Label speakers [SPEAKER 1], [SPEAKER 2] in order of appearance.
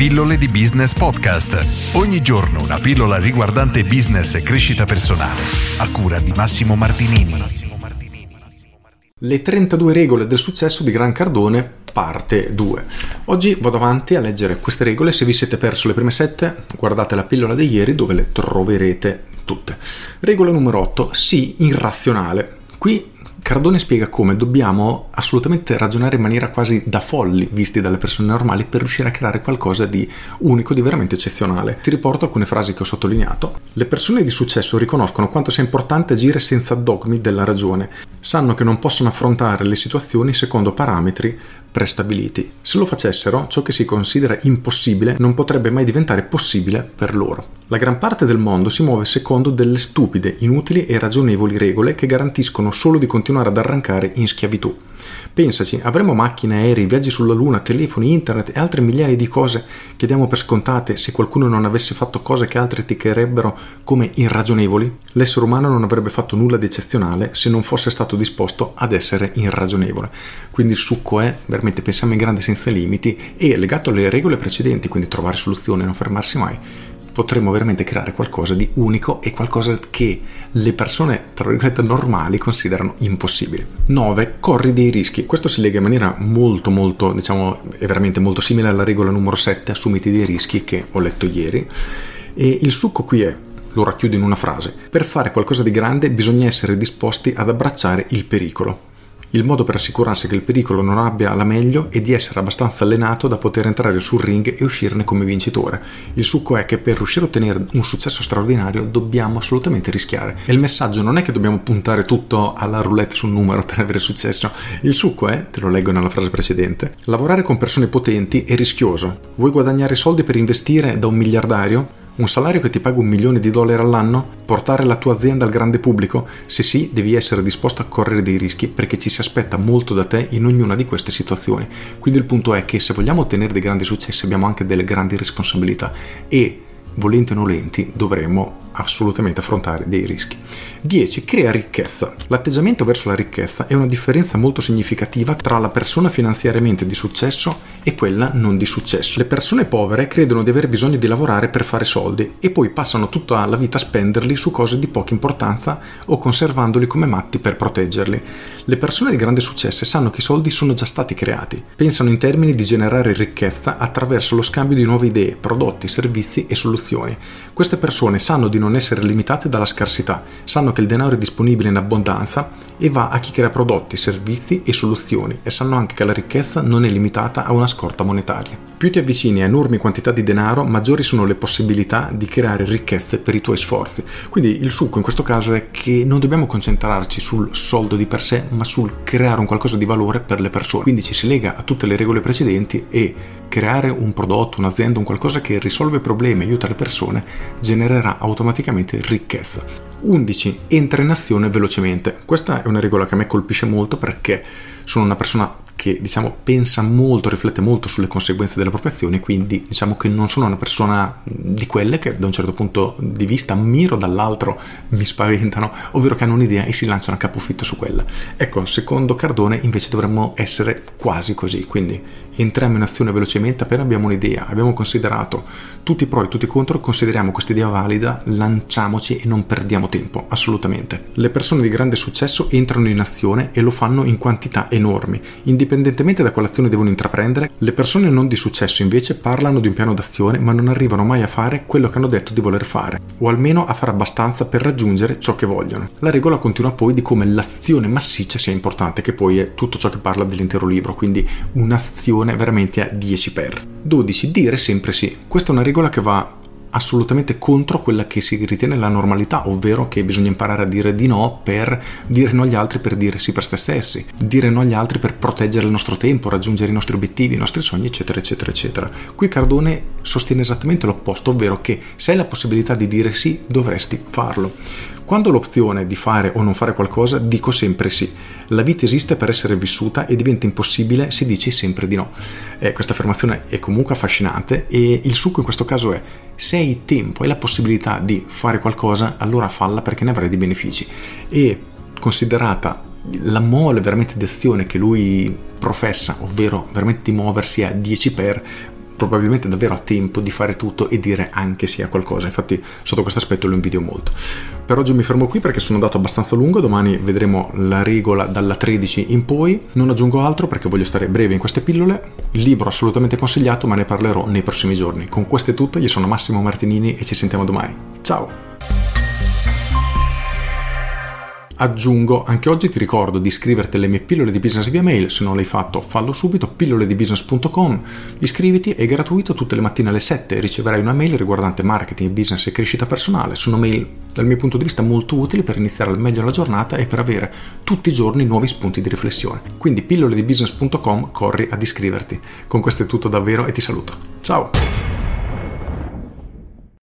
[SPEAKER 1] Pillole di Business Podcast. Ogni giorno una pillola riguardante business e crescita personale. A cura di Massimo Martinini.
[SPEAKER 2] Le 32 regole del successo di Gran Cardone, parte 2. Oggi vado avanti a leggere queste regole. Se vi siete perso le prime 7, guardate la pillola di ieri dove le troverete tutte. Regola numero 8. Sii irrazionale. Qui Cardone spiega come dobbiamo assolutamente ragionare in maniera quasi da folli, visti dalle persone normali, per riuscire a creare qualcosa di unico, di veramente eccezionale. Ti riporto alcune frasi che ho sottolineato. Le persone di successo riconoscono quanto sia importante agire senza dogmi della ragione. Sanno che non possono affrontare le situazioni secondo parametri prestabiliti. Se lo facessero, ciò che si considera impossibile non potrebbe mai diventare possibile per loro. La gran parte del mondo si muove secondo delle stupide, inutili e ragionevoli regole che garantiscono solo di continuare ad arrancare in schiavitù. Pensaci, avremmo macchine, aerei, viaggi sulla Luna, telefoni, internet e altre migliaia di cose che diamo per scontate se qualcuno non avesse fatto cose che altri eticherebbero come irragionevoli? L'essere umano non avrebbe fatto nulla di eccezionale se non fosse stato disposto ad essere irragionevole. Quindi il succo è veramente pensiamo in grande senza limiti e legato alle regole precedenti, quindi trovare soluzioni non fermarsi mai potremmo veramente creare qualcosa di unico e qualcosa che le persone, tra virgolette, normali considerano impossibile. 9. Corri dei rischi. Questo si lega in maniera molto, molto, diciamo, è veramente molto simile alla regola numero 7, assumiti dei rischi che ho letto ieri. E il succo qui è lo racchiudo in una frase. Per fare qualcosa di grande bisogna essere disposti ad abbracciare il pericolo il modo per assicurarsi che il pericolo non abbia la meglio è di essere abbastanza allenato da poter entrare sul ring e uscirne come vincitore. Il succo è che per riuscire a ottenere un successo straordinario dobbiamo assolutamente rischiare. E il messaggio non è che dobbiamo puntare tutto alla roulette sul numero per avere successo. Il succo è, te lo leggo nella frase precedente, lavorare con persone potenti è rischioso. Vuoi guadagnare soldi per investire da un miliardario? Un salario che ti paga un milione di dollari all'anno? Portare la tua azienda al grande pubblico? Se sì, devi essere disposto a correre dei rischi perché ci si aspetta molto da te in ognuna di queste situazioni. Quindi il punto è che se vogliamo ottenere dei grandi successi abbiamo anche delle grandi responsabilità e volenti o nolenti dovremmo assolutamente affrontare dei rischi. 10. Crea ricchezza. L'atteggiamento verso la ricchezza è una differenza molto significativa tra la persona finanziariamente di successo e quella non di successo. Le persone povere credono di aver bisogno di lavorare per fare soldi e poi passano tutta la vita a spenderli su cose di poca importanza o conservandoli come matti per proteggerli. Le persone di grande successo sanno che i soldi sono già stati creati, pensano in termini di generare ricchezza attraverso lo scambio di nuove idee, prodotti, servizi e soluzioni. Queste persone sanno di non essere limitate dalla scarsità, sanno che il denaro è disponibile in abbondanza e va a chi crea prodotti, servizi e soluzioni e sanno anche che la ricchezza non è limitata a una scorta monetaria. Più ti avvicini a enormi quantità di denaro, maggiori sono le possibilità di creare ricchezze per i tuoi sforzi. Quindi il succo in questo caso è che non dobbiamo concentrarci sul soldo di per sé, ma sul creare un qualcosa di valore per le persone. Quindi ci si lega a tutte le regole precedenti e creare un prodotto, un'azienda, un qualcosa che risolve problemi, aiuta le persone, genererà automaticamente ricchezza. 11. Entra in azione velocemente. Questa è una regola che a me colpisce molto perché sono una persona che diciamo pensa molto, riflette molto sulle conseguenze delle proprie azioni, quindi diciamo che non sono una persona di quelle che da un certo punto di vista ammiro, dall'altro mi spaventano, ovvero che hanno un'idea e si lanciano a capofitto su quella. Ecco, secondo Cardone invece dovremmo essere quasi così, quindi entriamo in azione velocemente appena abbiamo un'idea, abbiamo considerato tutti i pro e tutti i contro, consideriamo questa idea valida, lanciamoci e non perdiamo tempo, assolutamente. Le persone di grande successo entrano in azione e lo fanno in quantità enormi, indipendentemente indipendentemente da quale azione devono intraprendere, le persone non di successo invece parlano di un piano d'azione ma non arrivano mai a fare quello che hanno detto di voler fare, o almeno a fare abbastanza per raggiungere ciò che vogliono. La regola continua poi di come l'azione massiccia sia importante, che poi è tutto ciò che parla dell'intero libro, quindi un'azione veramente a 10 per. 12. Dire sempre sì. Questa è una regola che va assolutamente contro quella che si ritiene la normalità, ovvero che bisogna imparare a dire di no per dire no agli altri per dire sì per se stessi, dire no agli altri per proteggere il nostro tempo, raggiungere i nostri obiettivi, i nostri sogni, eccetera, eccetera, eccetera. Qui Cardone sostiene esattamente l'opposto, ovvero che se hai la possibilità di dire sì, dovresti farlo. Quando ho l'opzione di fare o non fare qualcosa, dico sempre sì. La vita esiste per essere vissuta e diventa impossibile se dici sempre di no. Eh, questa affermazione è comunque affascinante e il succo in questo caso è se hai tempo e la possibilità di fare qualcosa, allora falla perché ne avrai dei benefici. E considerata la mole veramente di azione che lui professa, ovvero veramente di muoversi a 10 per, probabilmente davvero a tempo di fare tutto e dire anche sia qualcosa. Infatti, sotto questo aspetto lo invidio molto. Per oggi mi fermo qui perché sono andato abbastanza lungo. Domani vedremo la regola dalla 13 in poi. Non aggiungo altro perché voglio stare breve in queste pillole. Il libro assolutamente consigliato, ma ne parlerò nei prossimi giorni. Con questo è tutto. Io sono Massimo Martinini e ci sentiamo domani. Ciao! Aggiungo, anche oggi ti ricordo di iscriverti alle mie pillole di business via mail, se non l'hai fatto fallo subito, pilloledibusiness.com, iscriviti, è gratuito, tutte le mattine alle 7 riceverai una mail riguardante marketing, business e crescita personale, sono mail dal mio punto di vista molto utili per iniziare al meglio la giornata e per avere tutti i giorni nuovi spunti di riflessione. Quindi pilloledibusiness.com, corri ad iscriverti. Con questo è tutto davvero e ti saluto. Ciao!